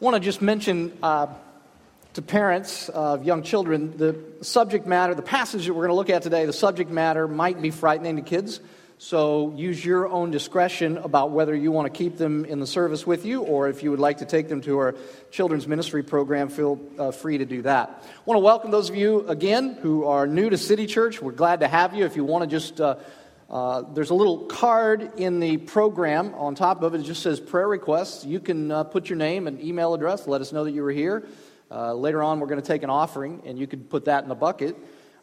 I want to just mention uh, to parents of young children the subject matter, the passage that we're going to look at today, the subject matter might be frightening to kids. So use your own discretion about whether you want to keep them in the service with you or if you would like to take them to our children's ministry program, feel uh, free to do that. I want to welcome those of you again who are new to City Church. We're glad to have you. If you want to just uh, uh, there's a little card in the program on top of it. It just says prayer requests. You can uh, put your name and email address, let us know that you were here. Uh, later on, we're going to take an offering, and you can put that in the bucket.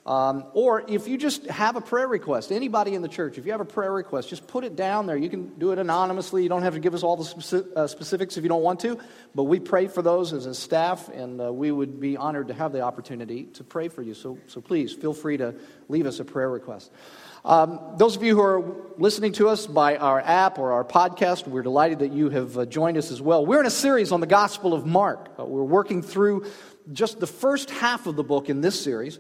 Um, or if you just have a prayer request, anybody in the church, if you have a prayer request, just put it down there. You can do it anonymously. You don't have to give us all the speci- uh, specifics if you don't want to, but we pray for those as a staff, and uh, we would be honored to have the opportunity to pray for you. So, so please feel free to leave us a prayer request. Um, those of you who are listening to us by our app or our podcast, we're delighted that you have uh, joined us as well. We're in a series on the Gospel of Mark. Uh, we're working through just the first half of the book in this series,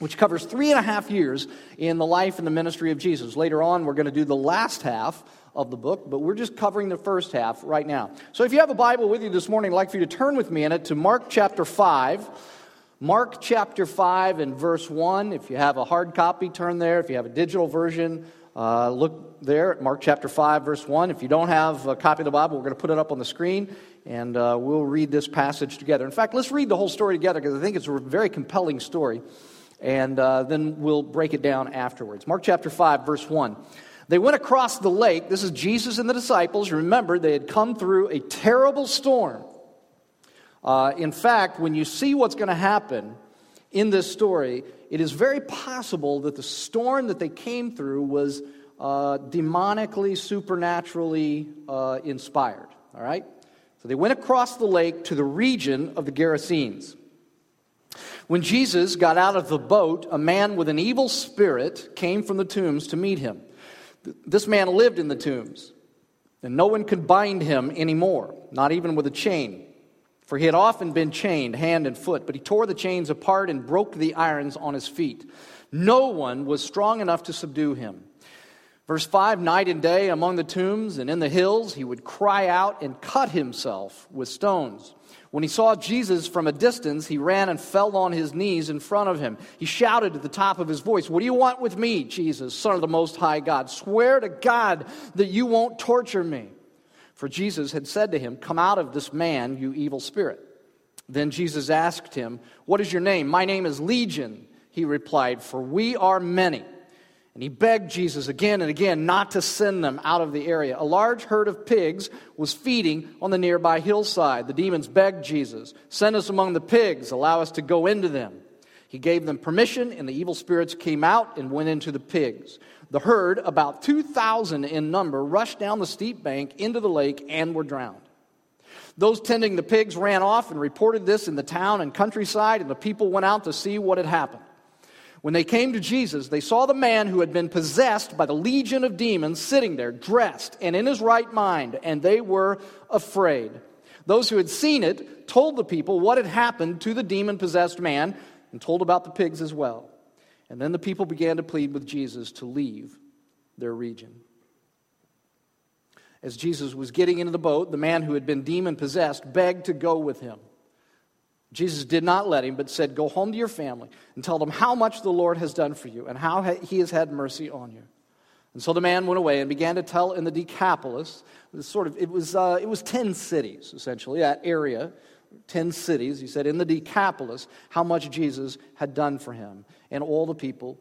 which covers three and a half years in the life and the ministry of Jesus. Later on, we're going to do the last half of the book, but we're just covering the first half right now. So if you have a Bible with you this morning, I'd like for you to turn with me in it to Mark chapter 5. Mark chapter 5 and verse 1. If you have a hard copy, turn there. If you have a digital version, uh, look there at Mark chapter 5, verse 1. If you don't have a copy of the Bible, we're going to put it up on the screen and uh, we'll read this passage together. In fact, let's read the whole story together because I think it's a very compelling story. And uh, then we'll break it down afterwards. Mark chapter 5, verse 1. They went across the lake. This is Jesus and the disciples. Remember, they had come through a terrible storm. Uh, in fact, when you see what's going to happen in this story, it is very possible that the storm that they came through was uh, demonically, supernaturally uh, inspired. All right? So they went across the lake to the region of the Gerasenes. When Jesus got out of the boat, a man with an evil spirit came from the tombs to meet him. This man lived in the tombs, and no one could bind him anymore, not even with a chain for he had often been chained hand and foot, but he tore the chains apart and broke the irons on his feet. No one was strong enough to subdue him. Verse 5 Night and day among the tombs and in the hills, he would cry out and cut himself with stones. When he saw Jesus from a distance, he ran and fell on his knees in front of him. He shouted at the top of his voice, What do you want with me, Jesus, Son of the Most High God? Swear to God that you won't torture me. For Jesus had said to him, Come out of this man, you evil spirit. Then Jesus asked him, What is your name? My name is Legion, he replied, for we are many. And he begged Jesus again and again not to send them out of the area. A large herd of pigs was feeding on the nearby hillside. The demons begged Jesus, Send us among the pigs, allow us to go into them. He gave them permission, and the evil spirits came out and went into the pigs. The herd, about 2,000 in number, rushed down the steep bank into the lake and were drowned. Those tending the pigs ran off and reported this in the town and countryside, and the people went out to see what had happened. When they came to Jesus, they saw the man who had been possessed by the legion of demons sitting there, dressed and in his right mind, and they were afraid. Those who had seen it told the people what had happened to the demon possessed man and told about the pigs as well. And then the people began to plead with Jesus to leave their region. As Jesus was getting into the boat, the man who had been demon possessed begged to go with him. Jesus did not let him, but said, Go home to your family and tell them how much the Lord has done for you and how he has had mercy on you. And so the man went away and began to tell in the Decapolis, sort of, it was, uh, it was 10 cities, essentially, that area 10 cities, he said, in the Decapolis, how much Jesus had done for him. And all the people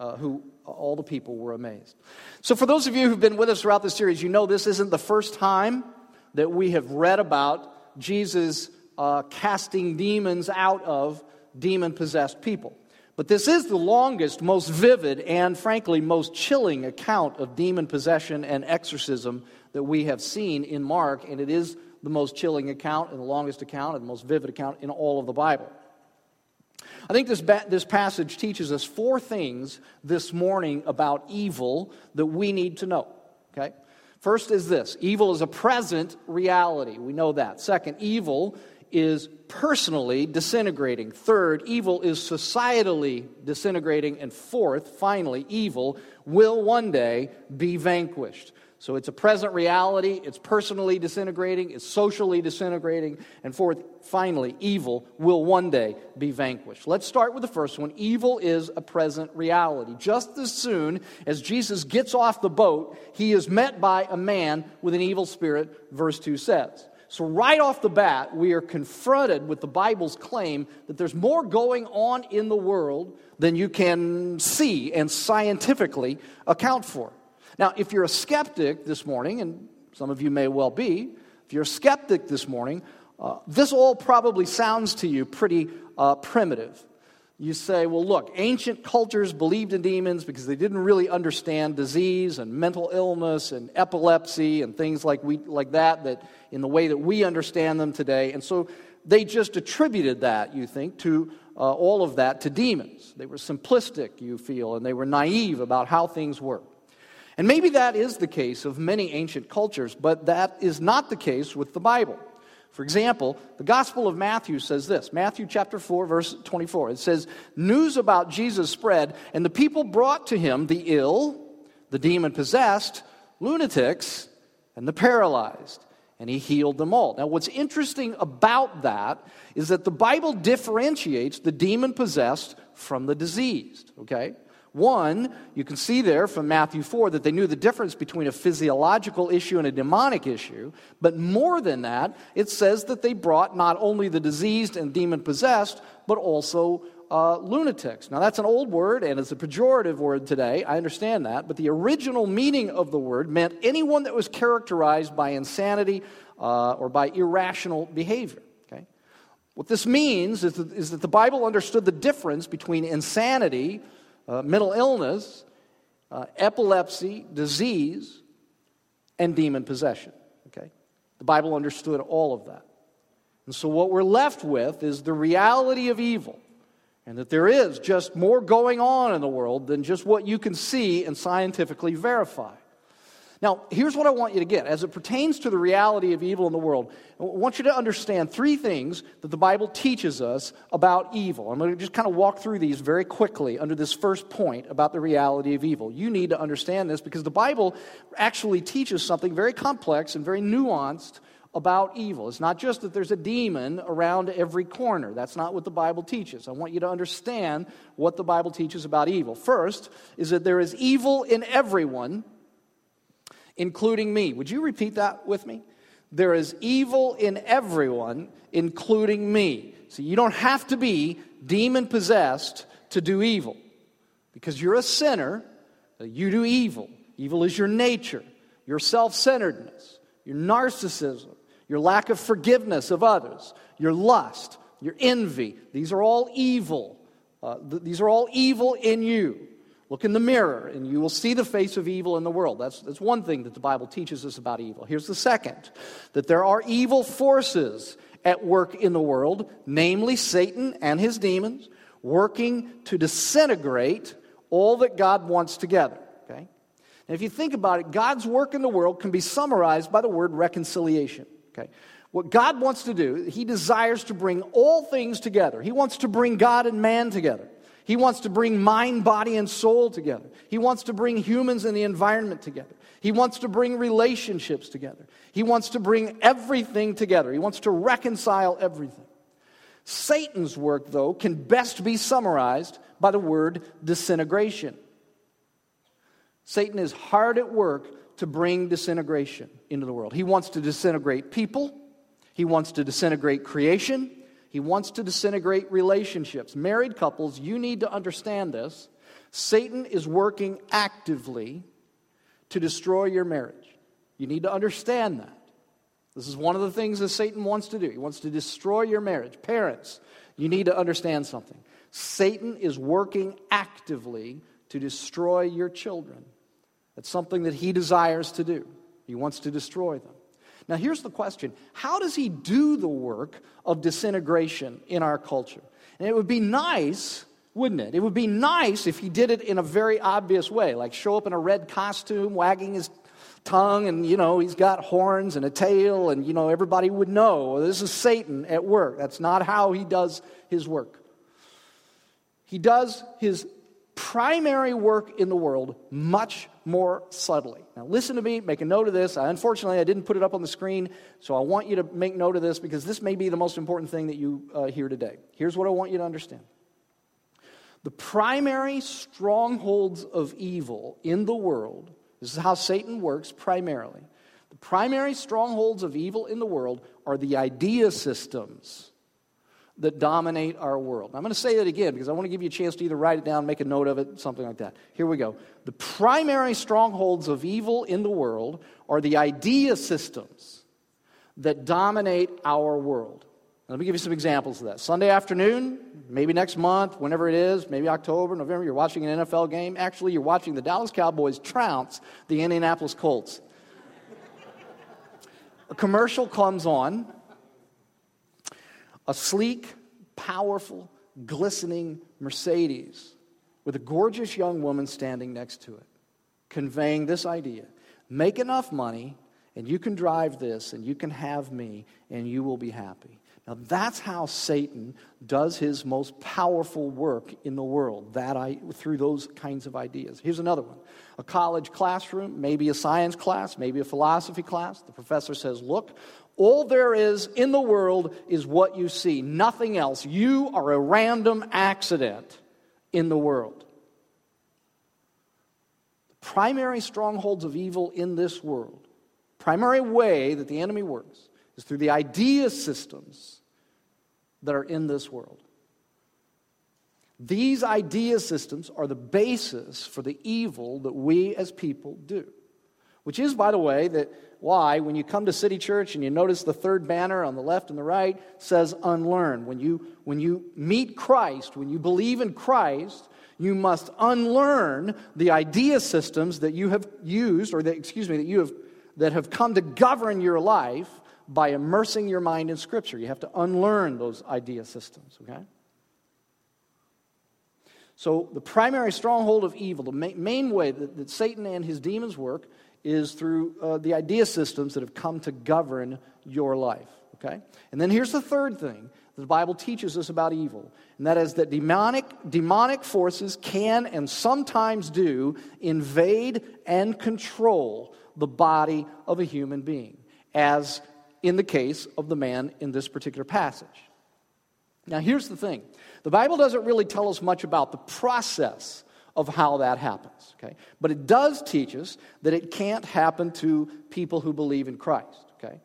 uh, who all the people were amazed. So, for those of you who've been with us throughout this series, you know this isn't the first time that we have read about Jesus uh, casting demons out of demon possessed people. But this is the longest, most vivid, and frankly, most chilling account of demon possession and exorcism that we have seen in Mark, and it is the most chilling account and the longest account and the most vivid account in all of the Bible. I think this, ba- this passage teaches us four things this morning about evil that we need to know. Okay? First is this evil is a present reality. We know that. Second, evil is personally disintegrating. Third, evil is societally disintegrating. And fourth, finally, evil will one day be vanquished. So it's a present reality, it's personally disintegrating, it's socially disintegrating, and fourth, finally, evil will one day be vanquished. Let's start with the first one. Evil is a present reality. Just as soon as Jesus gets off the boat, he is met by a man with an evil spirit, verse 2 says. So, right off the bat, we are confronted with the Bible's claim that there's more going on in the world than you can see and scientifically account for. Now, if you're a skeptic this morning, and some of you may well be, if you're a skeptic this morning, uh, this all probably sounds to you pretty uh, primitive. You say, well, look, ancient cultures believed in demons because they didn't really understand disease and mental illness and epilepsy and things like, we, like that, that in the way that we understand them today. And so they just attributed that, you think, to uh, all of that to demons. They were simplistic, you feel, and they were naive about how things work. And maybe that is the case of many ancient cultures, but that is not the case with the Bible. For example, the Gospel of Matthew says this Matthew chapter 4, verse 24. It says, News about Jesus spread, and the people brought to him the ill, the demon possessed, lunatics, and the paralyzed, and he healed them all. Now, what's interesting about that is that the Bible differentiates the demon possessed from the diseased, okay? One, you can see there from Matthew 4 that they knew the difference between a physiological issue and a demonic issue. But more than that, it says that they brought not only the diseased and demon possessed, but also uh, lunatics. Now, that's an old word and it's a pejorative word today. I understand that. But the original meaning of the word meant anyone that was characterized by insanity uh, or by irrational behavior. Okay? What this means is that, is that the Bible understood the difference between insanity uh, mental illness, uh, epilepsy, disease, and demon possession. Okay? The Bible understood all of that. And so what we're left with is the reality of evil, and that there is just more going on in the world than just what you can see and scientifically verify. Now, here's what I want you to get. As it pertains to the reality of evil in the world, I want you to understand three things that the Bible teaches us about evil. I'm going to just kind of walk through these very quickly under this first point about the reality of evil. You need to understand this because the Bible actually teaches something very complex and very nuanced about evil. It's not just that there's a demon around every corner. That's not what the Bible teaches. I want you to understand what the Bible teaches about evil. First is that there is evil in everyone including me. Would you repeat that with me? There is evil in everyone, including me. So you don't have to be demon possessed to do evil. Because you're a sinner, you do evil. Evil is your nature, your self centeredness, your narcissism, your lack of forgiveness of others, your lust, your envy. These are all evil. Uh, th- these are all evil in you. Look in the mirror and you will see the face of evil in the world. That's, that's one thing that the Bible teaches us about evil. Here's the second that there are evil forces at work in the world, namely Satan and his demons, working to disintegrate all that God wants together. Okay? And if you think about it, God's work in the world can be summarized by the word reconciliation. Okay? What God wants to do, He desires to bring all things together. He wants to bring God and man together. He wants to bring mind, body, and soul together. He wants to bring humans and the environment together. He wants to bring relationships together. He wants to bring everything together. He wants to reconcile everything. Satan's work, though, can best be summarized by the word disintegration. Satan is hard at work to bring disintegration into the world. He wants to disintegrate people, he wants to disintegrate creation, he wants to disintegrate relationships. Married couples, you need to understand this. Satan is working actively to destroy your marriage. You need to understand that. This is one of the things that Satan wants to do. He wants to destroy your marriage. Parents, you need to understand something. Satan is working actively to destroy your children. That's something that he desires to do. He wants to destroy them. Now, here's the question How does he do the work of disintegration in our culture? And it would be nice, wouldn't it? It would be nice if he did it in a very obvious way, like show up in a red costume, wagging his tongue, and, you know, he's got horns and a tail, and, you know, everybody would know this is Satan at work. That's not how he does his work. He does his primary work in the world much more subtly. Now, listen to me, make a note of this. Unfortunately, I didn't put it up on the screen, so I want you to make note of this because this may be the most important thing that you uh, hear today. Here's what I want you to understand the primary strongholds of evil in the world, this is how Satan works primarily. The primary strongholds of evil in the world are the idea systems that dominate our world. I'm going to say that again because I want to give you a chance to either write it down, make a note of it, something like that. Here we go. The primary strongholds of evil in the world are the idea systems that dominate our world. Let me give you some examples of that. Sunday afternoon, maybe next month, whenever it is, maybe October, November, you're watching an NFL game. Actually, you're watching the Dallas Cowboys trounce the Indianapolis Colts. a commercial comes on a sleek, powerful, glistening Mercedes with a gorgeous young woman standing next to it, conveying this idea make enough money, and you can drive this, and you can have me, and you will be happy. Now, that's how Satan does his most powerful work in the world, that I, through those kinds of ideas. Here's another one a college classroom, maybe a science class, maybe a philosophy class. The professor says, Look, all there is in the world is what you see, nothing else. You are a random accident in the world. The primary strongholds of evil in this world, primary way that the enemy works, is through the idea systems that are in this world. These idea systems are the basis for the evil that we as people do. Which is, by the way, that why, when you come to City Church and you notice the third banner on the left and the right says unlearn. When you, when you meet Christ, when you believe in Christ, you must unlearn the idea systems that you have used, or that, excuse me, that you have that have come to govern your life by immersing your mind in Scripture. You have to unlearn those idea systems, okay? So, the primary stronghold of evil, the main way that, that Satan and his demons work, is through uh, the idea systems that have come to govern your life. Okay? And then here's the third thing the Bible teaches us about evil, and that is that demonic, demonic forces can and sometimes do invade and control the body of a human being, as in the case of the man in this particular passage. Now, here's the thing the Bible doesn't really tell us much about the process of how that happens. Okay? But it does teach us that it can't happen to people who believe in Christ. Okay?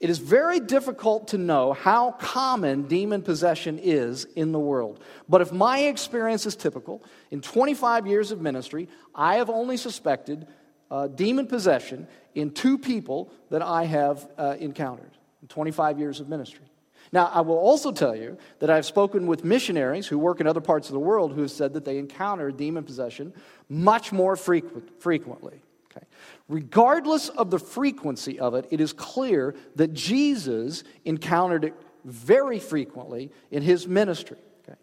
It is very difficult to know how common demon possession is in the world. But if my experience is typical, in 25 years of ministry, I have only suspected uh, demon possession in two people that I have uh, encountered in 25 years of ministry. Now, I will also tell you that I've spoken with missionaries who work in other parts of the world who have said that they encounter demon possession much more frequent, frequently. Okay. Regardless of the frequency of it, it is clear that Jesus encountered it very frequently in his ministry. Okay.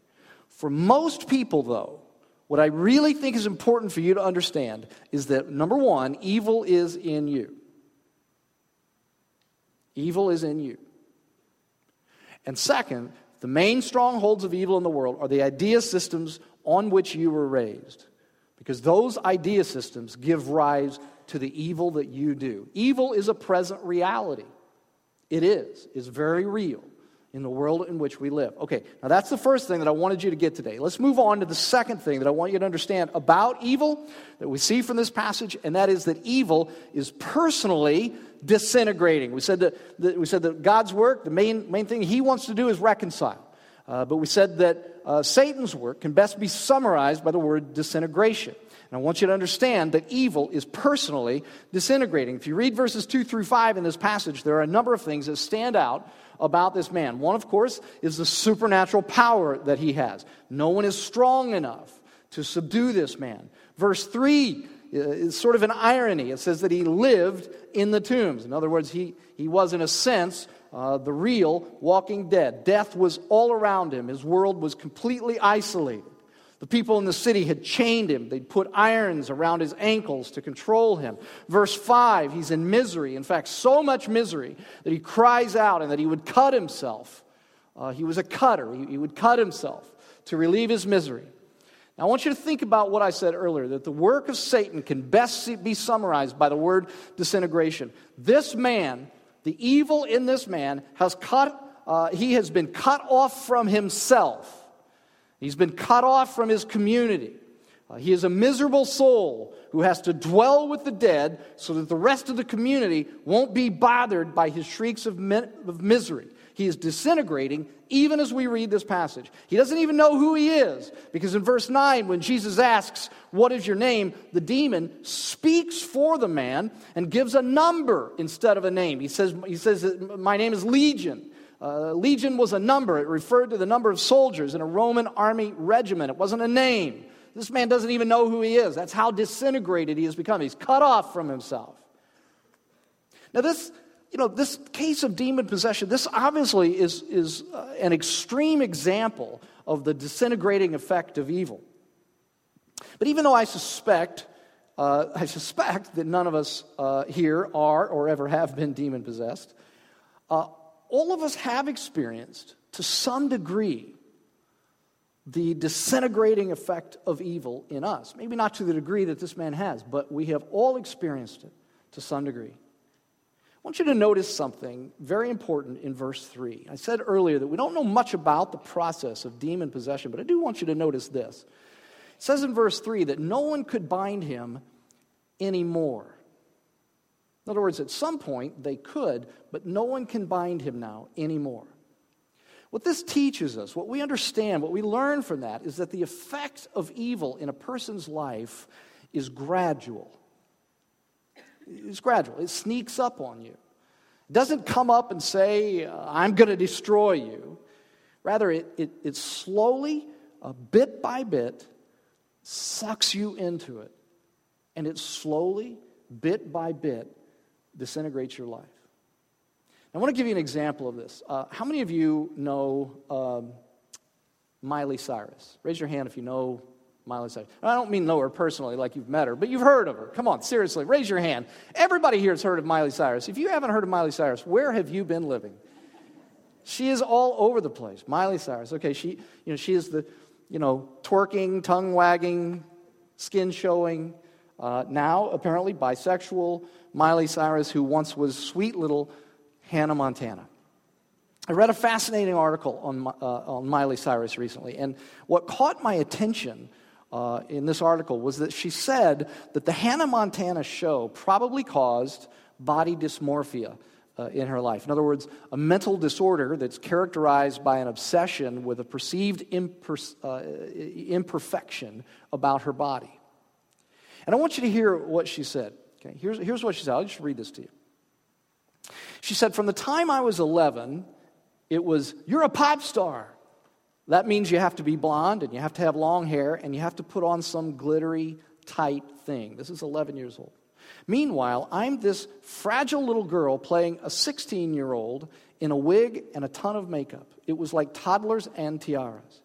For most people, though, what I really think is important for you to understand is that number one, evil is in you. Evil is in you. And second, the main strongholds of evil in the world are the idea systems on which you were raised. Because those idea systems give rise to the evil that you do. Evil is a present reality. It is. It's very real in the world in which we live. Okay, now that's the first thing that I wanted you to get today. Let's move on to the second thing that I want you to understand about evil that we see from this passage, and that is that evil is personally disintegrating. We said that, that we said that God's work, the main, main thing He wants to do is reconcile. Uh, but we said that uh, Satan's work can best be summarized by the word disintegration. And I want you to understand that evil is personally disintegrating. If you read verses 2 through 5 in this passage, there are a number of things that stand out about this man. One, of course, is the supernatural power that he has. No one is strong enough to subdue this man. Verse 3 is sort of an irony. It says that he lived in the tombs. In other words, he, he was, in a sense, uh, the real walking dead. Death was all around him, his world was completely isolated. The people in the city had chained him. They'd put irons around his ankles to control him. Verse 5, he's in misery. In fact, so much misery that he cries out and that he would cut himself. Uh, he was a cutter, he, he would cut himself to relieve his misery. Now, I want you to think about what I said earlier that the work of Satan can best be summarized by the word disintegration. This man, the evil in this man, has cut, uh, he has been cut off from himself. He's been cut off from his community. Uh, he is a miserable soul who has to dwell with the dead so that the rest of the community won't be bothered by his shrieks of, mi- of misery. He is disintegrating even as we read this passage. He doesn't even know who he is because in verse 9, when Jesus asks, What is your name? the demon speaks for the man and gives a number instead of a name. He says, he says My name is Legion. Uh, legion was a number, it referred to the number of soldiers in a Roman army regiment, it wasn't a name. This man doesn't even know who he is. That's how disintegrated he has become. He's cut off from himself. Now, this, you know, this case of demon possession, this obviously is, is uh, an extreme example of the disintegrating effect of evil. But even though I suspect, uh, I suspect that none of us uh, here are or ever have been demon possessed, uh, all of us have experienced to some degree the disintegrating effect of evil in us. Maybe not to the degree that this man has, but we have all experienced it to some degree. I want you to notice something very important in verse 3. I said earlier that we don't know much about the process of demon possession, but I do want you to notice this. It says in verse 3 that no one could bind him anymore. In other words, at some point they could, but no one can bind him now anymore. What this teaches us, what we understand, what we learn from that, is that the effect of evil in a person's life is gradual. It's gradual, it sneaks up on you. It doesn't come up and say, uh, I'm going to destroy you. Rather, it, it, it slowly, uh, bit by bit, sucks you into it. And it slowly, bit by bit, disintegrates your life. I want to give you an example of this. Uh, how many of you know um, Miley Cyrus? Raise your hand if you know Miley Cyrus. I don't mean know her personally, like you've met her, but you've heard of her. Come on, seriously, raise your hand. Everybody here has heard of Miley Cyrus. If you haven't heard of Miley Cyrus, where have you been living? She is all over the place. Miley Cyrus. Okay, she, you know, she is the, you know, twerking, tongue wagging, skin showing, uh, now apparently bisexual Miley Cyrus, who once was sweet little Hannah Montana. I read a fascinating article on, uh, on Miley Cyrus recently, and what caught my attention uh, in this article was that she said that the Hannah Montana show probably caused body dysmorphia uh, in her life. In other words, a mental disorder that's characterized by an obsession with a perceived imper- uh, imperfection about her body. And I want you to hear what she said. Okay, here's, here's what she said. I'll just read this to you. She said, From the time I was 11, it was, You're a pop star. That means you have to be blonde and you have to have long hair and you have to put on some glittery, tight thing. This is 11 years old. Meanwhile, I'm this fragile little girl playing a 16 year old in a wig and a ton of makeup. It was like toddlers and tiaras.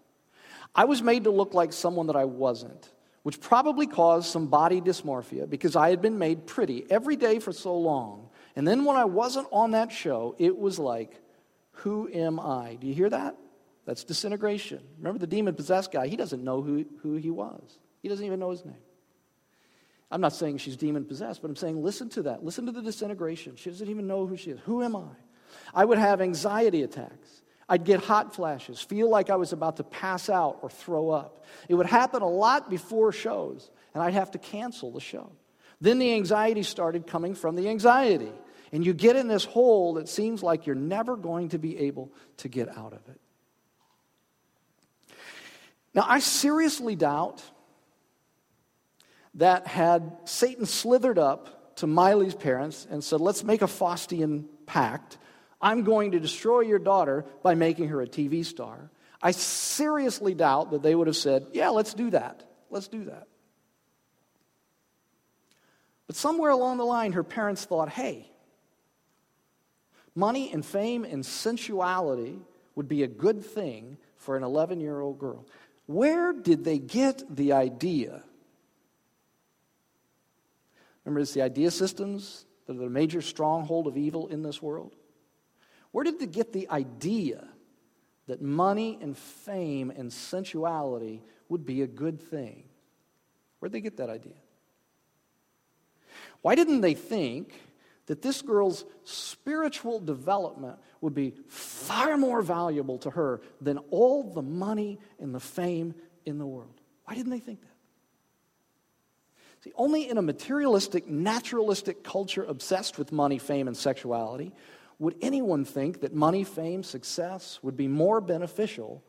I was made to look like someone that I wasn't, which probably caused some body dysmorphia because I had been made pretty every day for so long and then when I wasn't on that show, it was like, who am I? Do you hear that? That's disintegration. Remember the demon possessed guy? He doesn't know who, who he was, he doesn't even know his name. I'm not saying she's demon possessed, but I'm saying listen to that. Listen to the disintegration. She doesn't even know who she is. Who am I? I would have anxiety attacks. I'd get hot flashes, feel like I was about to pass out or throw up. It would happen a lot before shows, and I'd have to cancel the show. Then the anxiety started coming from the anxiety. And you get in this hole that seems like you're never going to be able to get out of it. Now, I seriously doubt that had Satan slithered up to Miley's parents and said, Let's make a Faustian pact. I'm going to destroy your daughter by making her a TV star. I seriously doubt that they would have said, Yeah, let's do that. Let's do that. But somewhere along the line, her parents thought, hey, money and fame and sensuality would be a good thing for an 11 year old girl. Where did they get the idea? Remember, it's the idea systems that are the major stronghold of evil in this world. Where did they get the idea that money and fame and sensuality would be a good thing. Where'd they get that idea? Why didn't they think that this girl's spiritual development would be far more valuable to her than all the money and the fame in the world? Why didn't they think that? See, only in a materialistic, naturalistic culture obsessed with money, fame, and sexuality would anyone think that money, fame, success would be more beneficial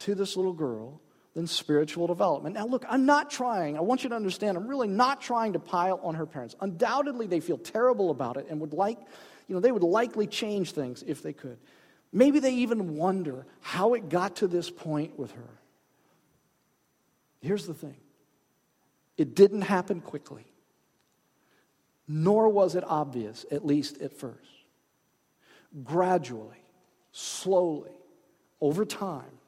to this little girl than spiritual development? Now, look, I'm not trying, I want you to understand, I'm really not trying to pile on her parents. Undoubtedly, they feel terrible about it and would like, you know, they would likely change things if they could. Maybe they even wonder how it got to this point with her. Here's the thing it didn't happen quickly, nor was it obvious, at least at first. Gradually, slowly, over time,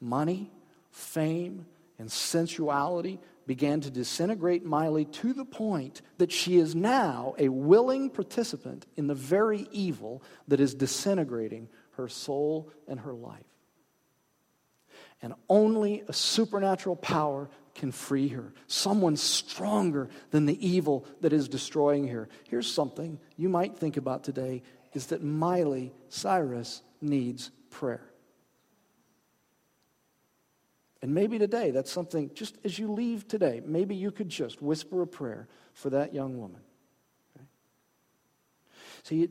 money, fame, and sensuality began to disintegrate Miley to the point that she is now a willing participant in the very evil that is disintegrating her soul and her life. And only a supernatural power can free her. Someone stronger than the evil that is destroying her. Here's something you might think about today is that Miley Cyrus needs prayer. And maybe today, that's something, just as you leave today, maybe you could just whisper a prayer for that young woman. Okay? See,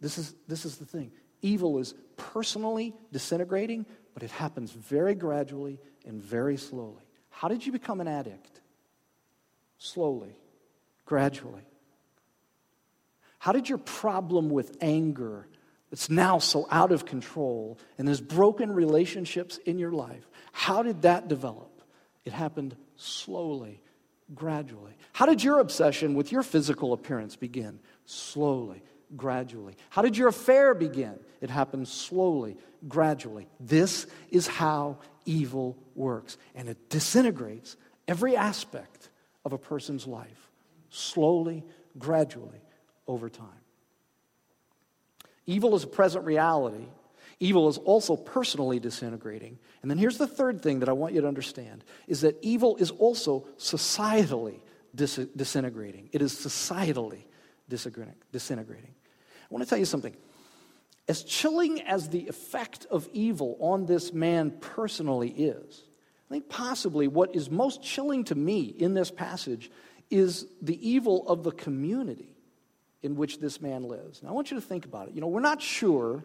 this is, this is the thing. Evil is personally disintegrating, but it happens very gradually and very slowly. How did you become an addict? Slowly, gradually. How did your problem with anger, that's now so out of control, and there's broken relationships in your life, how did that develop? It happened slowly, gradually. How did your obsession with your physical appearance begin? Slowly, gradually. How did your affair begin? It happened slowly, gradually. This is how evil works, and it disintegrates every aspect of a person's life, slowly, gradually, over time. Evil is a present reality. Evil is also personally disintegrating. And then here's the third thing that I want you to understand is that evil is also societally dis- disintegrating. It is societally disintegrating. I want to tell you something. As chilling as the effect of evil on this man personally is, I think possibly what is most chilling to me in this passage is the evil of the community in which this man lives. Now, I want you to think about it. You know, we're not sure,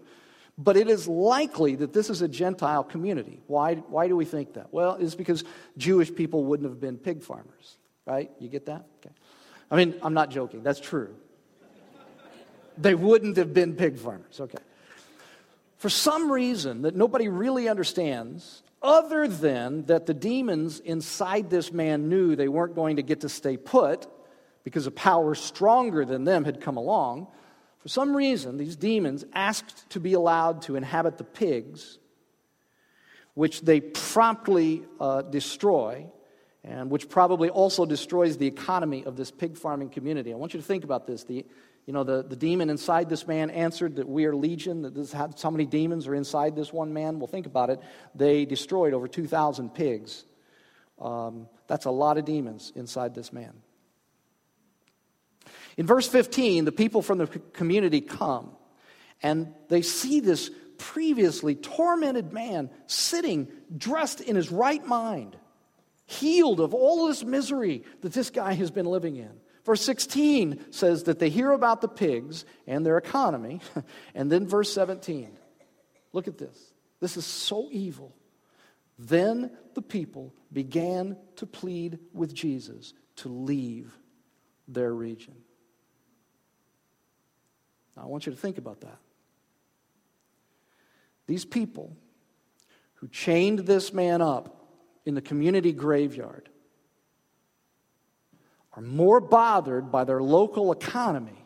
but it is likely that this is a Gentile community. Why, why do we think that? Well, it's because Jewish people wouldn't have been pig farmers, right? You get that? Okay. I mean, I'm not joking. That's true. They wouldn't have been pig farmers. Okay for some reason that nobody really understands, other than that the demons inside this man knew they weren't going to get to stay put because a power stronger than them had come along, for some reason, these demons asked to be allowed to inhabit the pigs, which they promptly uh, destroy, and which probably also destroys the economy of this pig farming community. I want you to think about this. The, you know, the, the demon inside this man answered that we are legion, that this, how many demons are inside this one man. Well, think about it. They destroyed over 2,000 pigs. Um, that's a lot of demons inside this man. In verse 15, the people from the community come and they see this previously tormented man sitting dressed in his right mind, healed of all this misery that this guy has been living in. Verse 16 says that they hear about the pigs and their economy. And then verse 17, look at this. This is so evil. Then the people began to plead with Jesus to leave their region. I want you to think about that. These people who chained this man up in the community graveyard are more bothered by their local economy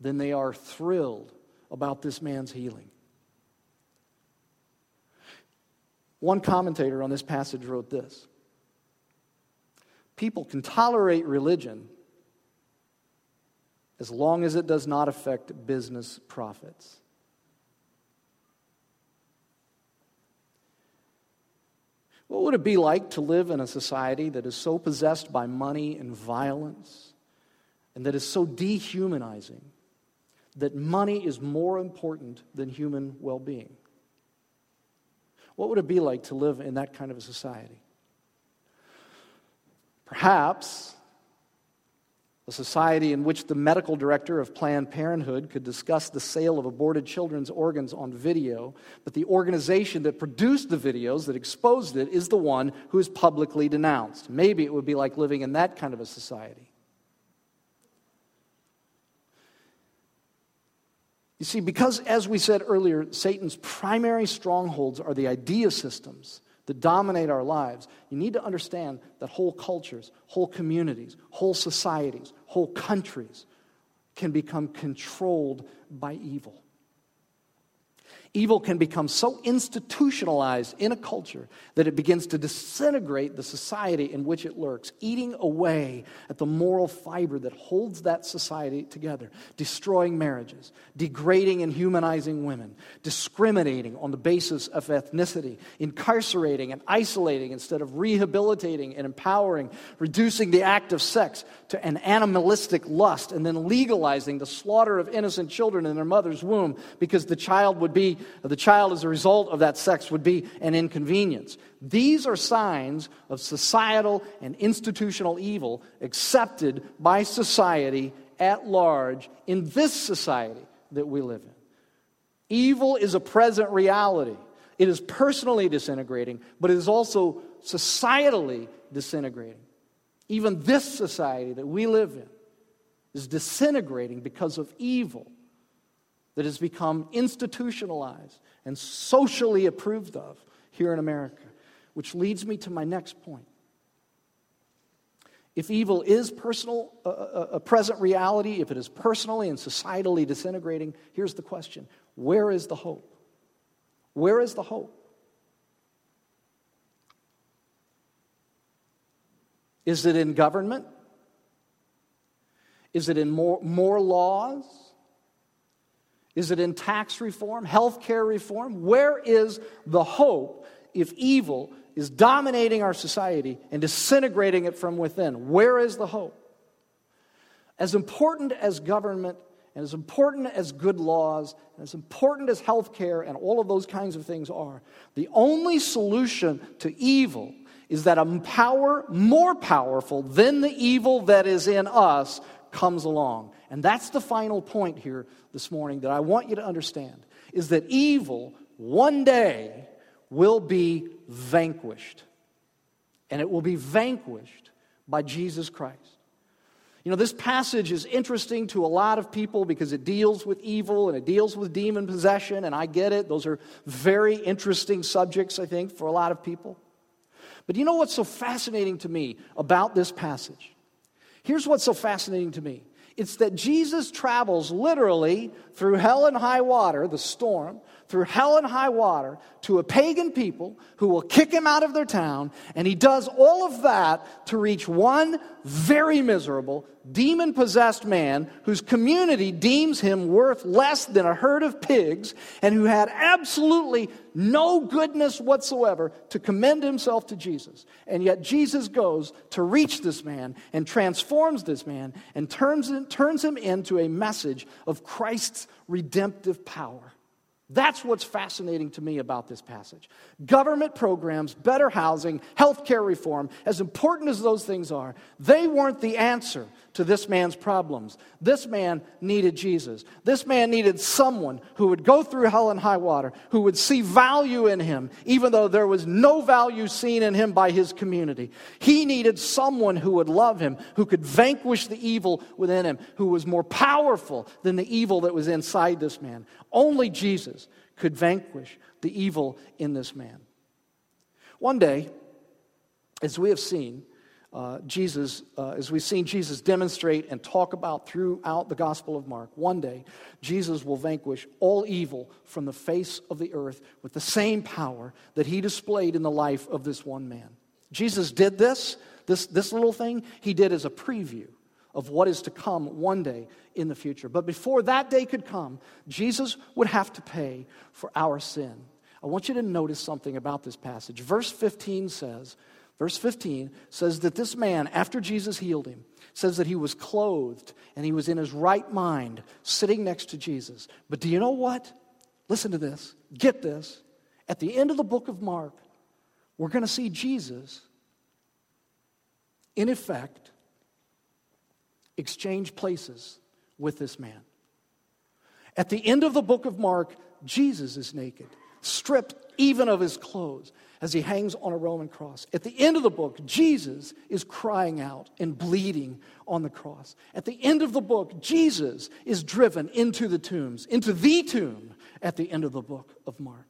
than they are thrilled about this man's healing. One commentator on this passage wrote this People can tolerate religion as long as it does not affect business profits. What would it be like to live in a society that is so possessed by money and violence and that is so dehumanizing that money is more important than human well being? What would it be like to live in that kind of a society? Perhaps a society in which the medical director of Planned Parenthood could discuss the sale of aborted children's organs on video, but the organization that produced the videos, that exposed it, is the one who is publicly denounced. Maybe it would be like living in that kind of a society. You see, because, as we said earlier, Satan's primary strongholds are the idea systems that dominate our lives, you need to understand that whole cultures, whole communities, whole societies, whole countries can become controlled by evil. Evil can become so institutionalized in a culture that it begins to disintegrate the society in which it lurks, eating away at the moral fiber that holds that society together, destroying marriages, degrading and humanizing women, discriminating on the basis of ethnicity, incarcerating and isolating instead of rehabilitating and empowering, reducing the act of sex to an animalistic lust, and then legalizing the slaughter of innocent children in their mother's womb because the child would be the child as a result of that sex would be an inconvenience. These are signs of societal and institutional evil accepted by society at large in this society that we live in. Evil is a present reality. It is personally disintegrating, but it is also societally disintegrating. Even this society that we live in is disintegrating because of evil that has become institutionalized and socially approved of here in America. Which leads me to my next point. If evil is personal, uh, a present reality, if it is personally and societally disintegrating, here's the question Where is the hope? Where is the hope? Is it in government? Is it in more, more laws? Is it in tax reform, health care reform? Where is the hope if evil is dominating our society and disintegrating it from within? Where is the hope? As important as government and as important as good laws and as important as health care and all of those kinds of things are, the only solution to evil is that a power more powerful than the evil that is in us comes along. And that's the final point here this morning that I want you to understand is that evil one day will be vanquished. And it will be vanquished by Jesus Christ. You know, this passage is interesting to a lot of people because it deals with evil and it deals with demon possession, and I get it. Those are very interesting subjects, I think, for a lot of people. But you know what's so fascinating to me about this passage? Here's what's so fascinating to me. It's that Jesus travels literally through hell and high water, the storm, through hell and high water to a pagan people who will kick him out of their town. And he does all of that to reach one very miserable, demon possessed man whose community deems him worth less than a herd of pigs and who had absolutely no goodness whatsoever to commend himself to Jesus. And yet Jesus goes to reach this man and transforms this man and turns, turns him into a message of Christ's redemptive power. That's what's fascinating to me about this passage. Government programs, better housing, healthcare reform, as important as those things are, they weren't the answer to this man's problems. This man needed Jesus. This man needed someone who would go through hell and high water, who would see value in him, even though there was no value seen in him by his community. He needed someone who would love him, who could vanquish the evil within him, who was more powerful than the evil that was inside this man. Only Jesus could vanquish the evil in this man. One day, as we have seen, uh, Jesus, uh, as we've seen Jesus demonstrate and talk about throughout the Gospel of Mark, one day Jesus will vanquish all evil from the face of the earth with the same power that he displayed in the life of this one man. Jesus did this, this, this little thing, he did as a preview of what is to come one day in the future. But before that day could come, Jesus would have to pay for our sin. I want you to notice something about this passage. Verse 15 says, verse 15 says that this man, after Jesus healed him, says that he was clothed and he was in his right mind sitting next to Jesus. But do you know what? Listen to this. Get this. At the end of the book of Mark, we're going to see Jesus, in effect, exchange places with this man. At the end of the book of Mark, Jesus is naked, stripped even of his clothes as he hangs on a Roman cross. At the end of the book, Jesus is crying out and bleeding on the cross. At the end of the book, Jesus is driven into the tombs, into the tomb at the end of the book of Mark.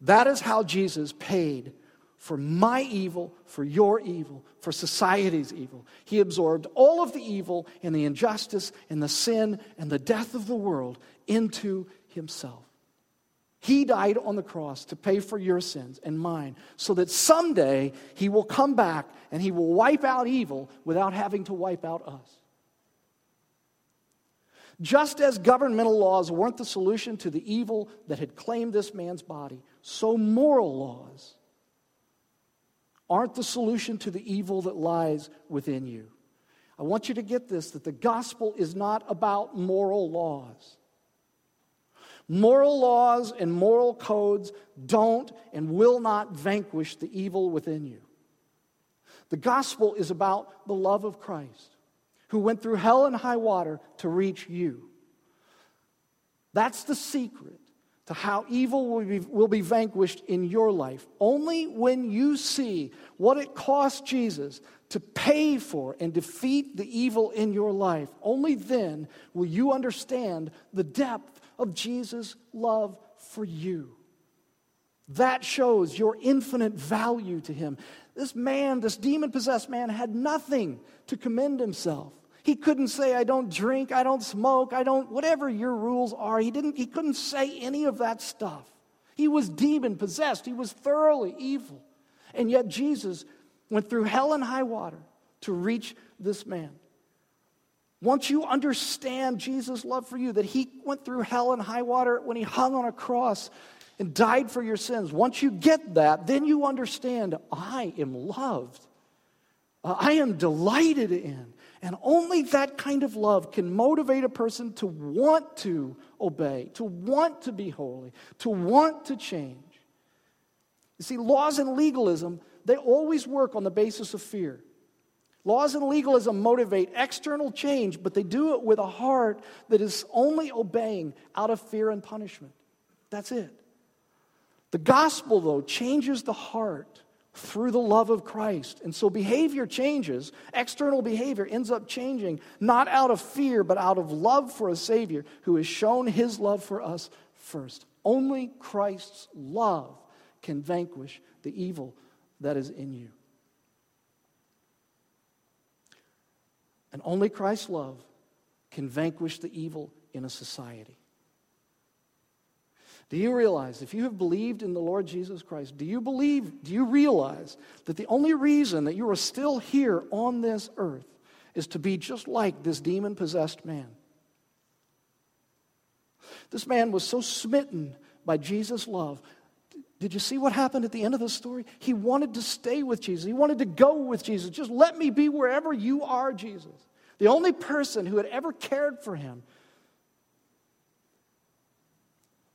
That is how Jesus paid for my evil, for your evil, for society's evil. He absorbed all of the evil and the injustice and the sin and the death of the world into himself. He died on the cross to pay for your sins and mine so that someday he will come back and he will wipe out evil without having to wipe out us. Just as governmental laws weren't the solution to the evil that had claimed this man's body, so moral laws aren't the solution to the evil that lies within you. I want you to get this that the gospel is not about moral laws. Moral laws and moral codes don't and will not vanquish the evil within you. The gospel is about the love of Christ, who went through hell and high water to reach you. That's the secret to how evil will be, will be vanquished in your life. Only when you see what it cost Jesus to pay for and defeat the evil in your life, only then will you understand the depth of Jesus' love for you. That shows your infinite value to him. This man, this demon possessed man, had nothing to commend himself. He couldn't say, I don't drink, I don't smoke, I don't, whatever your rules are. He, didn't, he couldn't say any of that stuff. He was demon possessed, he was thoroughly evil. And yet Jesus went through hell and high water to reach this man. Once you understand Jesus' love for you, that he went through hell and high water when he hung on a cross and died for your sins, once you get that, then you understand I am loved. I am delighted in. And only that kind of love can motivate a person to want to obey, to want to be holy, to want to change. You see, laws and legalism, they always work on the basis of fear. Laws and legalism motivate external change, but they do it with a heart that is only obeying out of fear and punishment. That's it. The gospel, though, changes the heart through the love of Christ. And so behavior changes. External behavior ends up changing, not out of fear, but out of love for a Savior who has shown his love for us first. Only Christ's love can vanquish the evil that is in you. And only Christ's love can vanquish the evil in a society. Do you realize, if you have believed in the Lord Jesus Christ, do you believe, do you realize that the only reason that you are still here on this earth is to be just like this demon possessed man? This man was so smitten by Jesus' love. Did you see what happened at the end of the story? He wanted to stay with Jesus. He wanted to go with Jesus. Just let me be wherever you are, Jesus. The only person who had ever cared for him,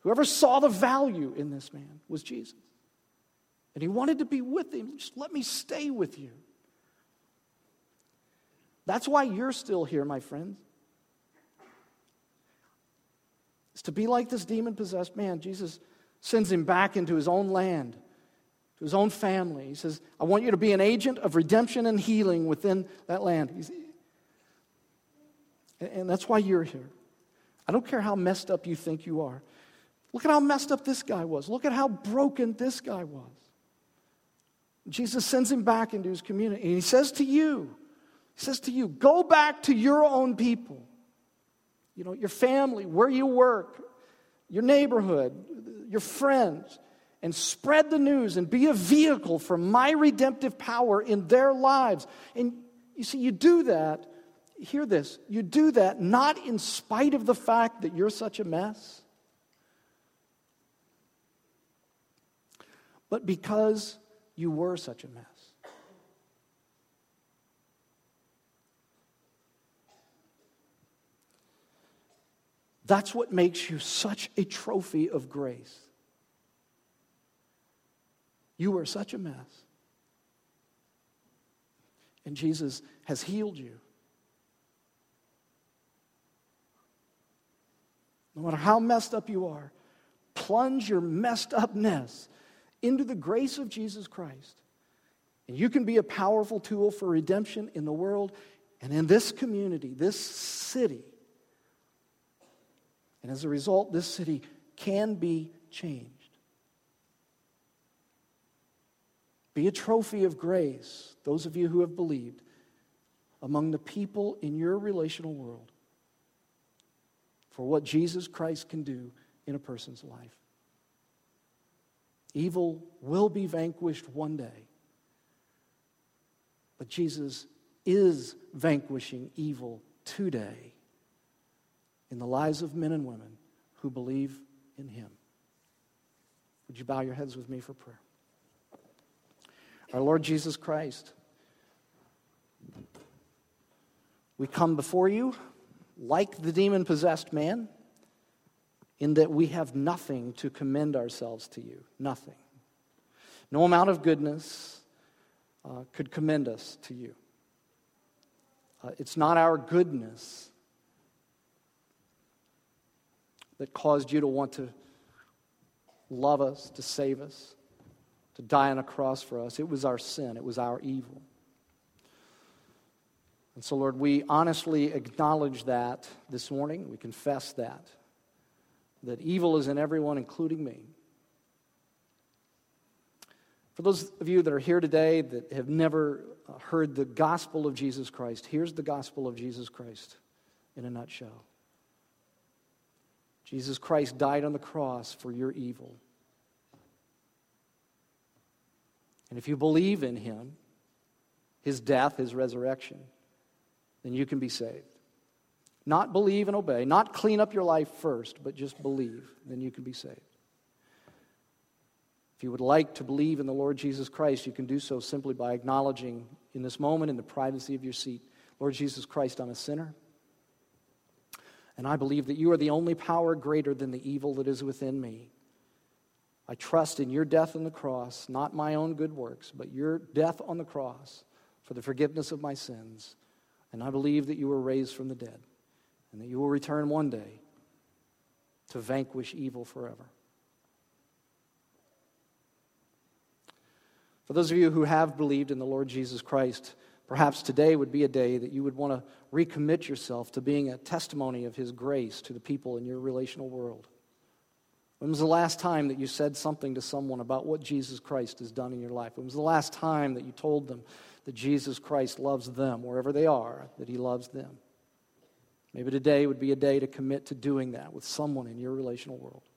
whoever saw the value in this man, was Jesus. And he wanted to be with him. Just let me stay with you. That's why you're still here, my friends. It's to be like this demon possessed man. Jesus sends him back into his own land, to his own family. He says, I want you to be an agent of redemption and healing within that land. He's, and that's why you're here. I don't care how messed up you think you are. Look at how messed up this guy was. Look at how broken this guy was. Jesus sends him back into his community. And he says to you, he says to you, go back to your own people. You know, your family, where you work, your neighborhood, your friends, and spread the news and be a vehicle for my redemptive power in their lives. And you see, you do that hear this, you do that not in spite of the fact that you're such a mess. but because you were such a mess. That's what makes you such a trophy of grace. You were such a mess. And Jesus has healed you. No matter how messed up you are, plunge your messed upness into the grace of Jesus Christ. And you can be a powerful tool for redemption in the world and in this community, this city. And as a result, this city can be changed. Be a trophy of grace, those of you who have believed, among the people in your relational world for what Jesus Christ can do in a person's life. Evil will be vanquished one day, but Jesus is vanquishing evil today in the lives of men and women who believe in him. Would you bow your heads with me for prayer? Our Lord Jesus Christ, we come before you like the demon possessed man in that we have nothing to commend ourselves to you. Nothing. No amount of goodness uh, could commend us to you. Uh, it's not our goodness that caused you to want to love us, to save us, to die on a cross for us. It was our sin, it was our evil. And so, Lord, we honestly acknowledge that this morning. We confess that. That evil is in everyone, including me. For those of you that are here today that have never heard the gospel of Jesus Christ, here's the gospel of Jesus Christ in a nutshell. Jesus Christ died on the cross for your evil. And if you believe in him, his death, his resurrection, then you can be saved. Not believe and obey, not clean up your life first, but just believe, then you can be saved. If you would like to believe in the Lord Jesus Christ, you can do so simply by acknowledging in this moment, in the privacy of your seat, Lord Jesus Christ, I'm a sinner. And I believe that you are the only power greater than the evil that is within me. I trust in your death on the cross, not my own good works, but your death on the cross for the forgiveness of my sins. And I believe that you were raised from the dead and that you will return one day to vanquish evil forever. For those of you who have believed in the Lord Jesus Christ, Perhaps today would be a day that you would want to recommit yourself to being a testimony of His grace to the people in your relational world. When was the last time that you said something to someone about what Jesus Christ has done in your life? When was the last time that you told them that Jesus Christ loves them wherever they are, that He loves them? Maybe today would be a day to commit to doing that with someone in your relational world.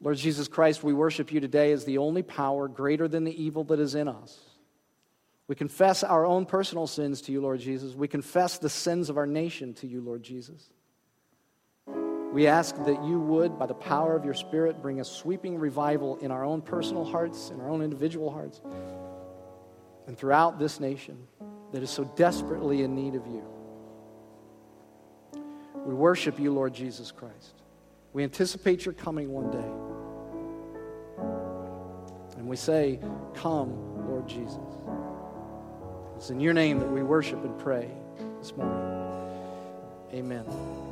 Lord Jesus Christ, we worship you today as the only power greater than the evil that is in us. We confess our own personal sins to you, Lord Jesus. We confess the sins of our nation to you, Lord Jesus. We ask that you would, by the power of your Spirit, bring a sweeping revival in our own personal hearts, in our own individual hearts, and throughout this nation that is so desperately in need of you. We worship you, Lord Jesus Christ. We anticipate your coming one day. And we say, Come, Lord Jesus. It's in your name that we worship and pray this morning. Amen.